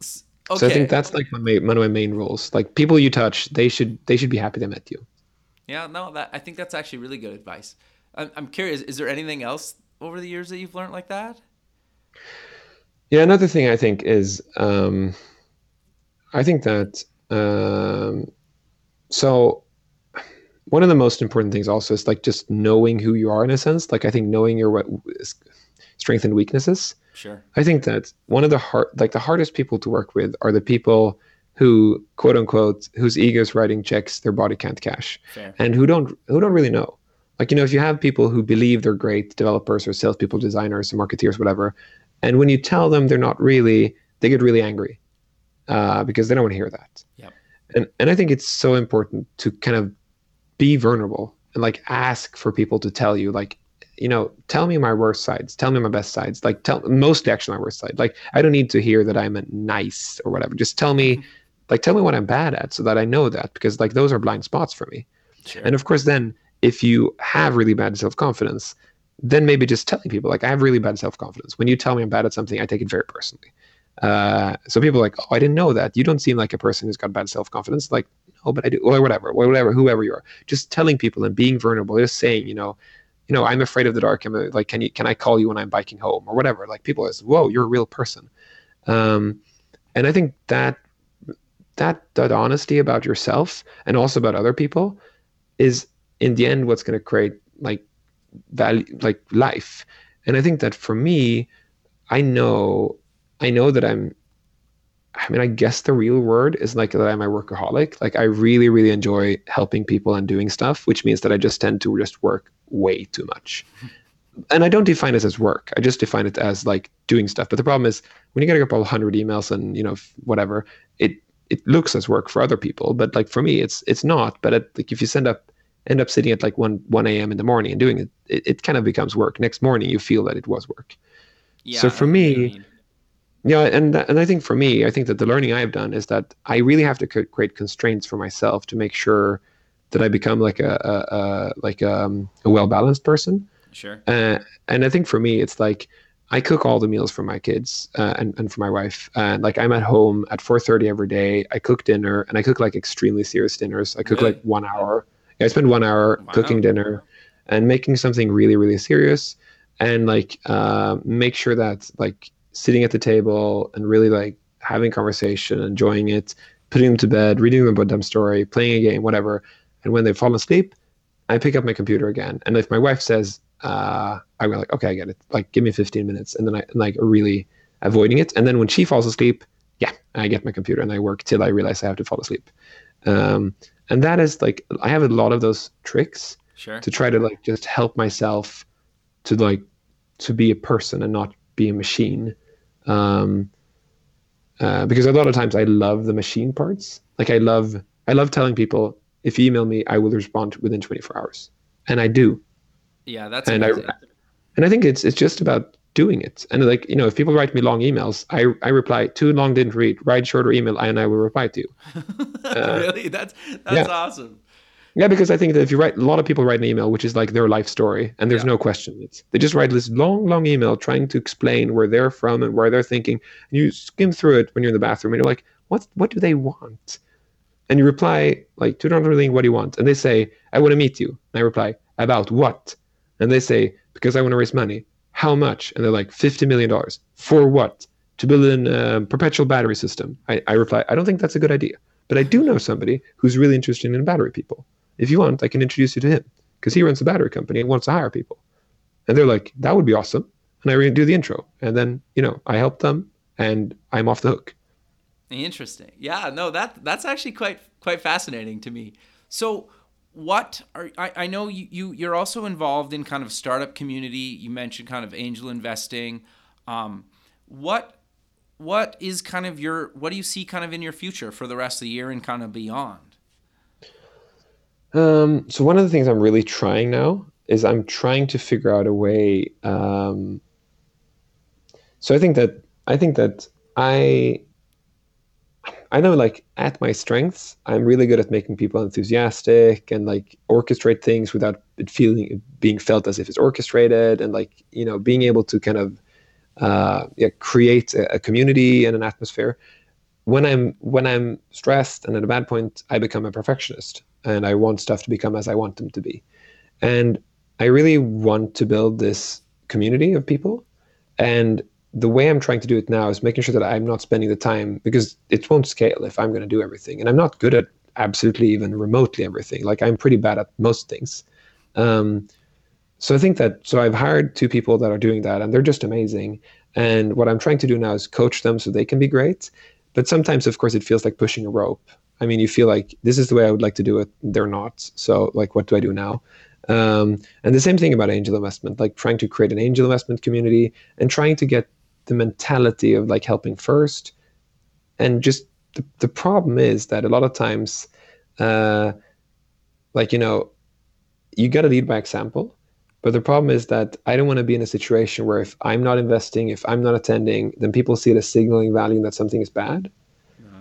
S- So I think that's like my main, one of my main rules. Like people you touch, they should they should be happy they met you. Yeah, no, that I think that's actually really good advice. I'm, I'm curious, is there anything else over the years that you've learned like that? Yeah, another thing I think is um, I think that um, so one of the most important things also is like just knowing who you are in a sense. Like I think knowing your what strength and weaknesses. Sure. I think that one of the hard like the hardest people to work with are the people who quote unquote whose egos writing checks their body can't cash Fair. and who don't who don't really know. Like you know, if you have people who believe they're great developers or salespeople, designers, or marketeers, whatever, and when you tell them they're not really, they get really angry uh, because they don't want to hear that. Yep. And and I think it's so important to kind of be vulnerable and like ask for people to tell you like you know tell me my worst sides tell me my best sides like tell mostly actually my worst side like i don't need to hear that i'm a nice or whatever just tell me like tell me what i'm bad at so that i know that because like those are blind spots for me Sure. and of course, then if you have really bad self confidence, then maybe just telling people like I have really bad self confidence. When you tell me I'm bad at something, I take it very personally. Uh, so people are like, oh, I didn't know that. You don't seem like a person who's got bad self confidence. Like, no, but I do, or whatever, or whatever, whoever you are. Just telling people and being vulnerable, just saying, you know, you know, I'm afraid of the dark. I'm a, like, can you, can I call you when I'm biking home or whatever? Like people is, whoa, you're a real person. Um, and I think that that that honesty about yourself and also about other people is in the end what's going to create like value like life. And i think that for me i know i know that i'm i mean i guess the real word is like that i'm a workaholic. Like i really really enjoy helping people and doing stuff which means that i just tend to just work way too much. And i don't define it as work. I just define it as like doing stuff. But the problem is when you get a couple hundred emails and you know whatever it it looks as work for other people. But like for me it's it's not. But it, like if you send up end up sitting at like 1 1 a.m in the morning and doing it, it it kind of becomes work next morning you feel that it was work Yeah. so for I know what you me- mean. yeah and and i think for me i think that the learning i've done is that i really have to create constraints for myself to make sure that i become like a, a, a like um, a well balanced person Sure. uh, and I think for me, it's like I cook all the meals for my kids uh, and, and for my wife. And like I'm at home at 4:30 every day. I cook dinner, and I cook like extremely serious dinners. I cook Really? like one hour. Yeah, I spend one hour Wow. cooking dinner and making something really, really serious, and like uh, make sure that like sitting at the table and really like having conversation, enjoying it, putting them to bed, reading them a bedtime story, playing a game, whatever. And when they fall asleep, I pick up my computer again. And if my wife says, uh, I'm like, okay, I get it. Like, give me 15 minutes. And then I like really avoiding it. And then when she falls asleep, yeah, I get my computer and I work till I realize I have to fall asleep. Um, and that is like, I have a lot of those tricks Sure. to try to like just help myself to like, to be a person and not be a machine. Um, uh, because a lot of times I love the machine parts. Like I love, I love telling people if you email me, I will respond within 24 hours, and I do. Yeah, that's And I, and I think it's it's just about doing it. And like you know, if people write me long emails, I I reply. Too long, didn't read. Write shorter email, and I will reply to you. Uh, really? That's that's yeah. awesome. Yeah, because I think that if you write, a lot of people write an email which is like their life story, and there's Yeah. no question. It's they just write this long, long email trying to explain where they're from and where they're thinking. And you skim through it when you're in the bathroom, and you're like, what What do they want? And you reply like, "Do not really what do you want?" And they say, "I want to meet you." And I reply, "About what?" And they say, "Because I want to raise money." How much? And they're like, fifty million dollars for what? To build a um, perpetual battery system. I, I reply, I don't think that's a good idea. But I do know somebody who's really interested in battery people. If you want, I can introduce you to him because he runs a battery company and wants to hire people. And they're like, that would be awesome. And I do the intro. And then, you know, I help them and I'm off the hook. Interesting. Yeah, no, that that's actually quite quite fascinating to me. So, what are I, I know you, you you're also involved in kind of startup community. You mentioned kind of angel investing. Um, what what is kind of your what do you see kind of in your future for the rest of the year and kind of beyond? Um, so one of the things I'm really trying now is I'm trying to figure out a way. Um, so I think that I think that I I know like at my strengths, I'm really good at making people enthusiastic and like orchestrate things without it feeling being felt as if it's orchestrated and like you know being able to kind of uh, yeah, create a, a community and an atmosphere. When I'm when I'm stressed and at a bad point, I become a perfectionist and I want stuff to become as I want them to be. And I really want to build this community of people. And the way I'm trying to do it now is making sure that I'm not spending the time because it won't scale if I'm going to do everything. And I'm not good at absolutely even remotely everything. Like I'm pretty bad at most things. Um, so I think that so I've hired two people that are doing that and they're just amazing. And what I'm trying to do now is coach them so they can be great. But sometimes, of course, it feels like pushing a rope. I mean, you feel like this is the way I would like to do it. They're not. So, like, what do I do now? Um, and the same thing about angel investment, like trying to create an angel investment community and trying to get the mentality of like helping first. And just the, the problem is that a lot of times, uh, like, you know, you got to lead by example. But the problem is that I don't want to be in a situation where if I'm not investing, if I'm not attending, then people see it as signaling value that something is bad.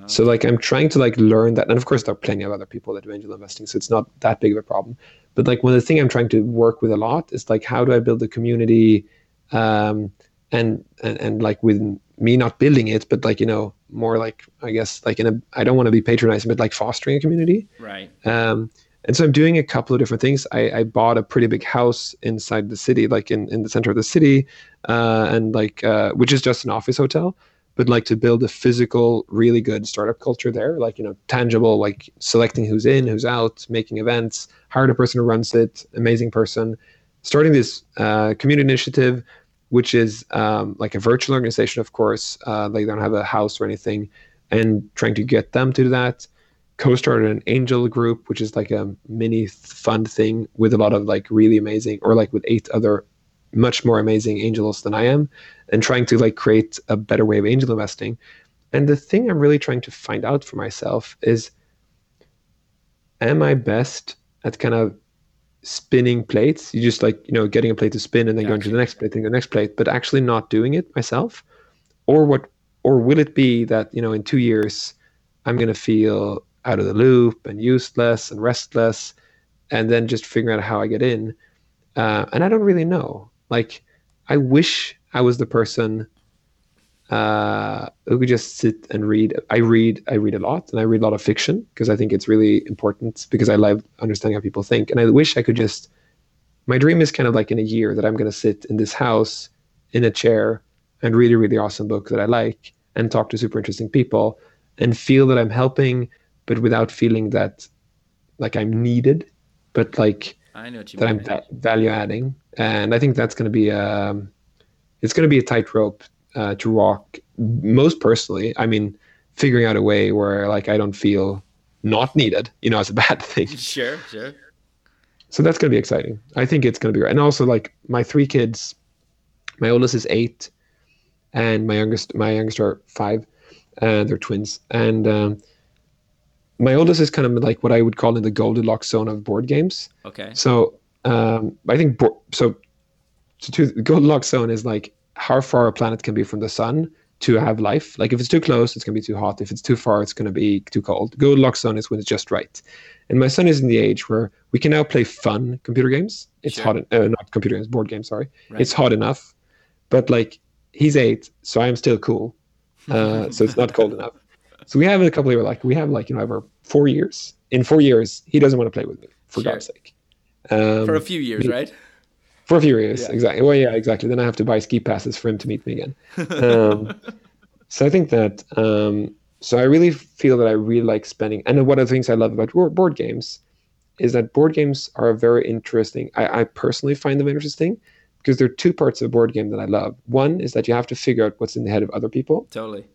So like I'm trying to like learn that, and of course there are plenty of other people that do angel investing, so it's not that big of a problem. But like one of the thing I'm trying to work with a lot is like how do I build a community, um, and and and like with me not building it, but like you know more like I guess like in a I don't want to be patronizing, but like fostering a community. Right. Um, and so I'm doing a couple of different things. I, I bought a pretty big house inside the city, like in, in the center of the city, uh, and like uh, which is just an office hotel but like to build a physical, really good startup culture there, like, you know, tangible, like selecting who's in, who's out, making events, hired a person who runs it, amazing person, starting this uh, community initiative, which is um, like a virtual organization, of course. Uh, they don't have a house or anything, and trying to get them to do that. Co-started an angel group, which is like a mini fund thing with a lot of like really amazing, or like with eight other much more amazing angels than I am and trying to like create a better way of angel investing. And the thing I'm really trying to find out for myself is am I best at kind of spinning plates? You just like, you know, getting a plate to spin and then going to the next plate and the next plate, but actually not doing it myself? Or what or will it be that, you know, in two years I'm gonna feel out of the loop and useless and restless and then just figuring out how I get in. Uh, and I don't really know. Like, I wish I was the person uh, who could just sit and read. I read, I read a lot, and I read a lot of fiction because I think it's really important because I love understanding how people think. And I wish I could just. My dream is kind of like in a year that I'm going to sit in this house in a chair and read a really awesome book that I like and talk to super interesting people and feel that I'm helping, but without feeling that like I'm needed, but like I know that mean. I'm va- value adding. And I think that's going to be um, it's going to be a tightrope uh, to walk. Most personally, I mean, figuring out a way where like I don't feel not needed, you know, as a bad thing. Sure, sure. So that's going to be exciting. I think it's going to be great. And also, like my three kids, my oldest is eight, and my youngest, my youngest are five, and they're twins. And um, my oldest is kind of like what I would call in the Goldilocks zone of board games. Okay. So um, I think bo- so so to Goldilocks zone is like how far a planet can be from the sun to have life. Like if it's too close, it's gonna be too hot. If it's too far, it's gonna be too cold. Goldilocks zone is when it's just right. And my son is in the age where we can now play fun computer games. It's sure. hot, uh, not computer games, board games. Sorry, right. it's hot enough, but like he's eight, so I'm still cool. Uh, so it's not cold enough. So we have a couple of like we have like you know over four years. In four years, he doesn't want to play with me for sure. God's sake. Um, for a few years, right? For a few years, yeah. exactly. Well, yeah, exactly. Then I have to buy ski passes for him to meet me again. Um, so I think that. Um, so I really feel that I really like spending. And one of the things I love about board games is that board games are very interesting. I, I personally find them interesting because there are two parts of a board game that I love. One is that you have to figure out what's in the head of other people. Totally.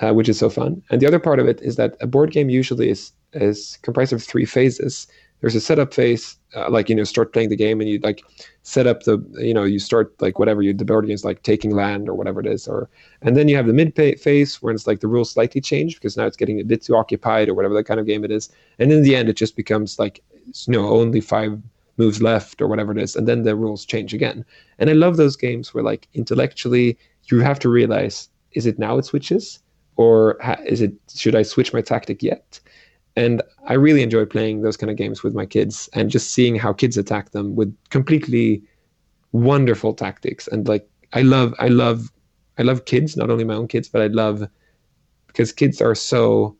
Uh, which is so fun. And the other part of it is that a board game usually is is comprised of three phases there's a setup phase, uh, like you know, start playing the game and you like set up the you know you start like whatever you the board game is like taking land or whatever it is, or and then you have the mid phase where it's like the rules slightly change because now it's getting a bit too occupied or whatever that kind of game it is, and in the end it just becomes like you know only five moves left or whatever it is, and then the rules change again. And I love those games where like intellectually you have to realize is it now it switches or is it should I switch my tactic yet? And I really enjoy playing those kind of games with my kids and just seeing how kids attack them with completely wonderful tactics. And like I love I love I love kids, not only my own kids, but I love because kids are so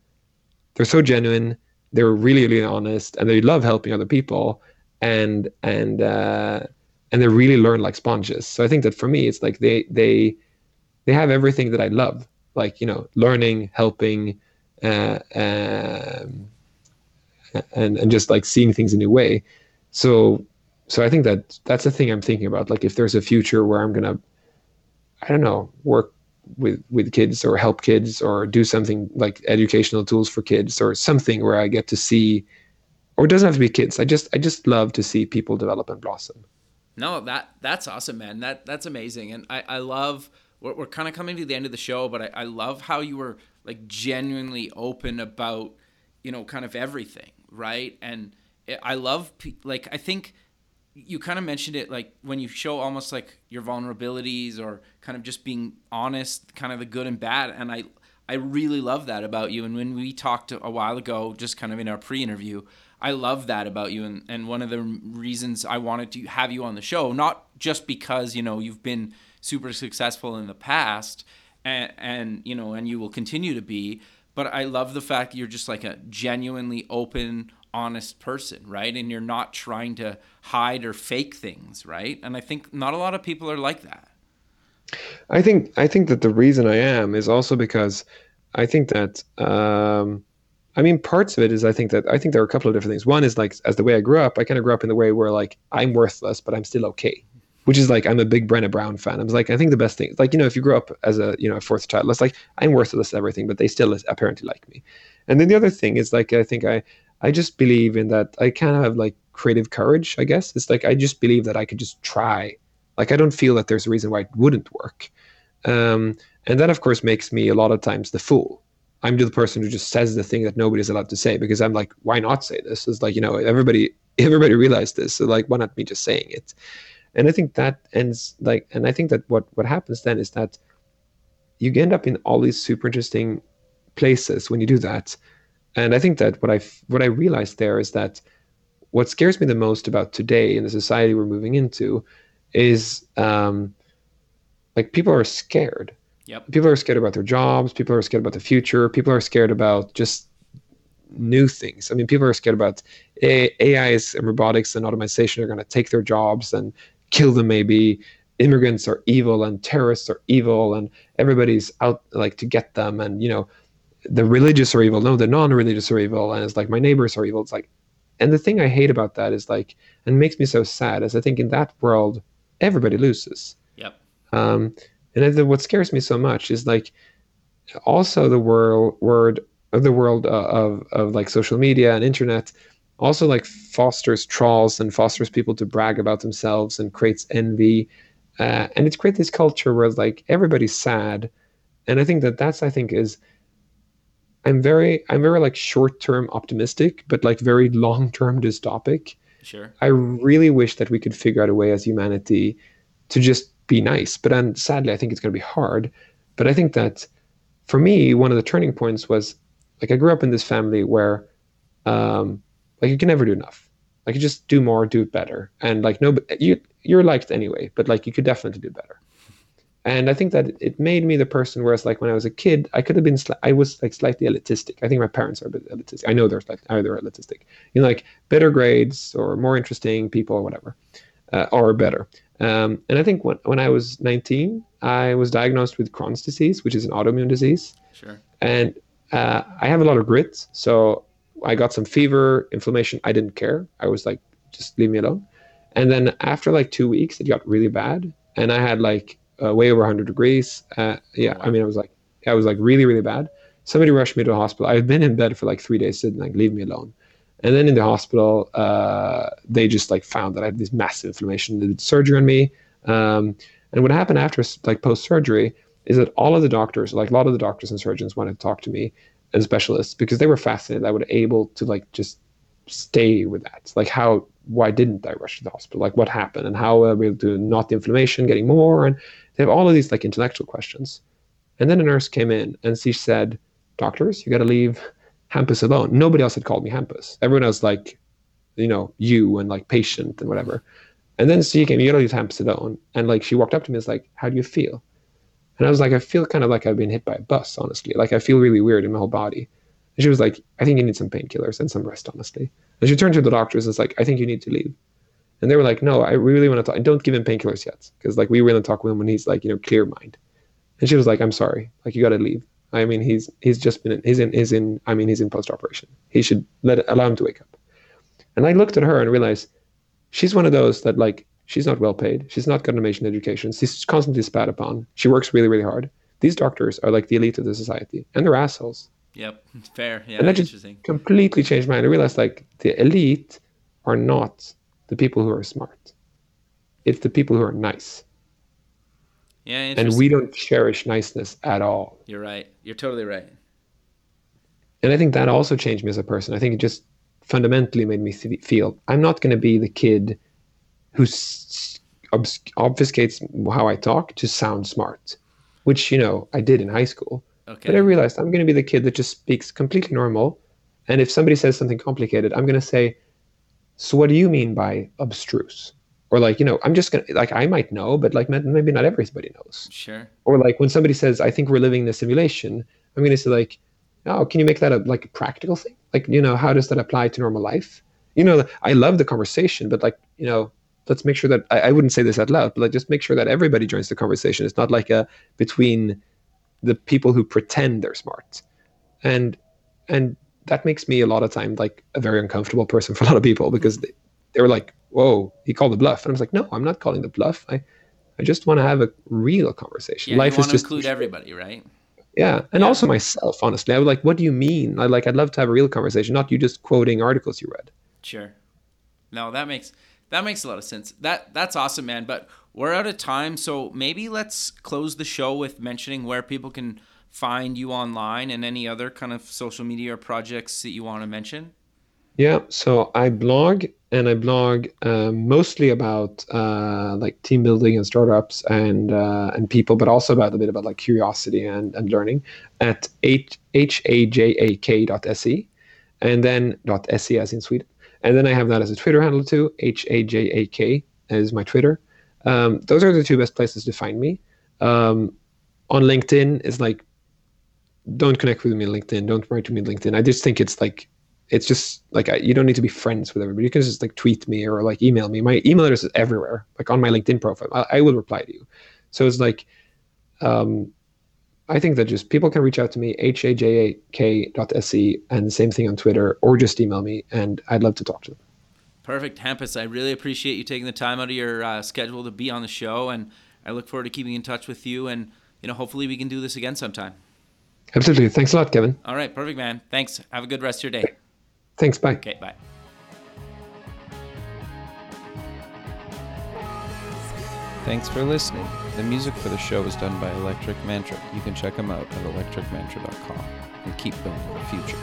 they're so genuine, they're really, really honest, and they love helping other people and and uh and they really learn like sponges. So I think that for me it's like they they they have everything that I love. Like, you know, learning, helping, uh, um, and and just like seeing things in a new way. So so I think that that's the thing I'm thinking about. Like if there's a future where I'm gonna, I don't know, work with with kids or help kids or do something like educational tools for kids or something where I get to see, or it doesn't have to be kids. I just I just love to see people develop and blossom. No, that that's awesome, man. That that's amazing, and I I love. We're, we're kind of coming to the end of the show, but I, I love how you were like genuinely open about you know kind of everything right? And i love like i think you kind of mentioned it like when you show almost like your vulnerabilities or kind of just being honest kind of the good and bad and i i really love that about you. And when we talked a while ago just kind of in our pre-interview i love that about you. And, and one of the reasons i wanted to have you on the show not just because you know you've been super successful in the past and, and you know and you will continue to be but i love the fact that you're just like a genuinely open honest person right? And you're not trying to hide or fake things right? And i think not a lot of people are like that. I think i think that the reason i am is also because i think that um i mean parts of it is i think that i think there are a couple of different things. One is like as the way i grew up i kind of grew up in the way where like i'm worthless but i'm still okay which is like I'm a big Brené Brown fan. I was like, I think the best thing, like you know, if you grow up as a you know a fourth child, it's like I'm worthless at everything, but they still apparently like me. And then the other thing is like I think I I just believe in that. I kind of have like creative courage. I guess it's like I just believe that I could just try. Like I don't feel that there's a reason why it wouldn't work. Um, and that of course makes me a lot of times the fool. I'm the person who just says the thing that nobody's allowed to say because I'm like, why not say this? It's like you know everybody everybody realized this, so like why not me just saying it? And i think that ends like and i think that what what happens then is that you end up in all these super interesting places when you do that. And i think that what i what i realized there is that what scares me the most about today in the society we're moving into is um like people are scared. Yep. People are scared about their jobs. People are scared about the future. People are scared about just new things. I mean, people are scared about AI and robotics and automation are going to take their jobs, and kill them maybe. Immigrants are evil and terrorists are evil and everybody's out like to get them. And you know the religious are evil. No the non-religious are evil. And it's like my neighbors are evil. It's like and the thing i hate about that is like and makes me so sad is i think in that world everybody loses. Yep. Um and then what scares me so much is like also the world word of the world uh, of of like social media and internet also like fosters trolls and fosters people to brag about themselves and creates envy. Uh, and it's creates this culture where like everybody's sad. And i think that that's i think is i'm very i'm very like short term optimistic but like very long term dystopic. Sure. I really wish that we could figure out a way as humanity to just be nice but then sadly i think it's going to be hard. But i think that for me one of the turning points was like i grew up in this family where um, like you can never do enough. Like you just do more, do it better, and like no, you you're liked anyway, but like you could definitely do better. And I think that it made me the person. Whereas like when I was a kid, I could have been sli- I was like slightly elitistic. I think my parents are a bit elitistic. I know they're like either elitistic, you know, like better grades or more interesting people or whatever, uh, or better. Um, and I think when when I was 19, I was diagnosed with Crohn's disease, which is an autoimmune disease. Sure. And uh, I have a lot of grit, so I got some fever, inflammation. I didn't care. I was like, just leave me alone. And then after like two weeks, it got really bad, and I had like uh, way over 100 degrees. Uh, yeah, I mean, I was like, I was like really, really bad. Somebody rushed me to the hospital. I had been in bed for like three days, sitting like, leave me alone. And then in the hospital, uh, they just like found that I had this massive inflammation. They did surgery on me. Um, and what happened after like post surgery is that all of the doctors, like a lot of the doctors and surgeons, wanted to talk to me and specialists because they were fascinated. I was able to like just stay with that, like how why didn't I rush to the hospital? Like what happened and how are we able to not the inflammation getting more? And they have all of these like intellectual questions. And then a nurse came in and she said, doctors, you got to leave Hampus alone. Nobody else had called me Hampus. Everyone else like, you know, you and like patient and whatever. And then she came, you got to leave Hampus alone. And like she walked up to me and was like, how do you feel? And I was like, I feel kind of like I've been hit by a bus, honestly. Like I feel really weird in my whole body. And she was like, I think you need some painkillers and some rest, honestly. And she turned to the doctors and was like, I think you need to leave. And they were like, No, I really want to talk. Don't give him painkillers yet. Because like we were going to talk with him when he's like, you know, clear mind. And she was like, I'm sorry. Like you got to leave. I mean, he's he's just been in, he's in he's in I mean he's in post operation. He should let allow him to wake up. And I looked at her and realized she's one of those that like she's not well paid. She's not got an amazing education. She's constantly spat upon. She works really really hard. These doctors are like the elite of the society, and they're assholes. Yep, fair. Yeah, and that just completely changed my mind. I realized like the elite are not the people who are smart. It's the people who are nice. Yeah, and we don't cherish niceness at all. You're right. You're totally right. And I think that also changed me as a person. I think it just fundamentally made me feel I'm not going to be the kid who obfuscates how I talk to sound smart, which you know I did in high school. Okay. But I realized I'm going to be the kid that just speaks completely normal, and if somebody says something complicated, I'm going to say, "So what do you mean by abstruse?" or like you know i'm just gonna like i might know but like maybe not everybody knows sure or like when somebody says i think we're living in a simulation i'm gonna say like oh can you make that a like a practical thing like you know how does that apply to normal life you know i love the conversation but like you know let's make sure that I, I wouldn't say this out loud but like just make sure that everybody joins the conversation it's not like a between the people who pretend they're smart and and that makes me a lot of time like a very uncomfortable person for a lot of people because they, they were like whoa, he called the bluff. And I was like, no, I'm not calling the bluff. I, I just want to have a real conversation. Yeah, Life is just include everybody, right? Yeah, and yeah. also myself. Honestly, I was like, what do you mean? I like, I'd love to have a real conversation, not you just quoting articles you read. Sure. No, that makes that makes a lot of sense. That that's awesome, man. But we're out of time, so maybe let's close the show with mentioning where people can find you online and any other kind of social media or projects that you want to mention. Yeah, so I blog and I blog uh, mostly about uh, like team building and startups and uh, and people, but also about a bit about like curiosity and, and learning at h a j a k dot se, and then dot se as in Sweden, and then I have that as a Twitter handle too. H a j a k is my Twitter. Um, those are the two best places to find me. Um, on LinkedIn is like, don't connect with me on LinkedIn. Don't write to me on LinkedIn. I just think it's like it's just like I, you don't need to be friends with everybody. You can just like tweet me or like email me. My email address is everywhere, like on my LinkedIn profile. I, I will reply to you. So it's like, um, I think that just people can reach out to me, hajak dot se, and the same thing on Twitter, or just email me, and I'd love to talk to them. Perfect, Hampus. I really appreciate you taking the time out of your uh, schedule to be on the show, and I look forward to keeping in touch with you. And you know, hopefully, we can do this again sometime. Absolutely. Thanks a lot, Kevin. All right, perfect, man. Thanks. Have a good rest of your day. Thanks. Bye. Okay, bye. Thanks for listening. The music for the show was done by Electric Mantra. You can check them out at electricmantra.com and keep building the future.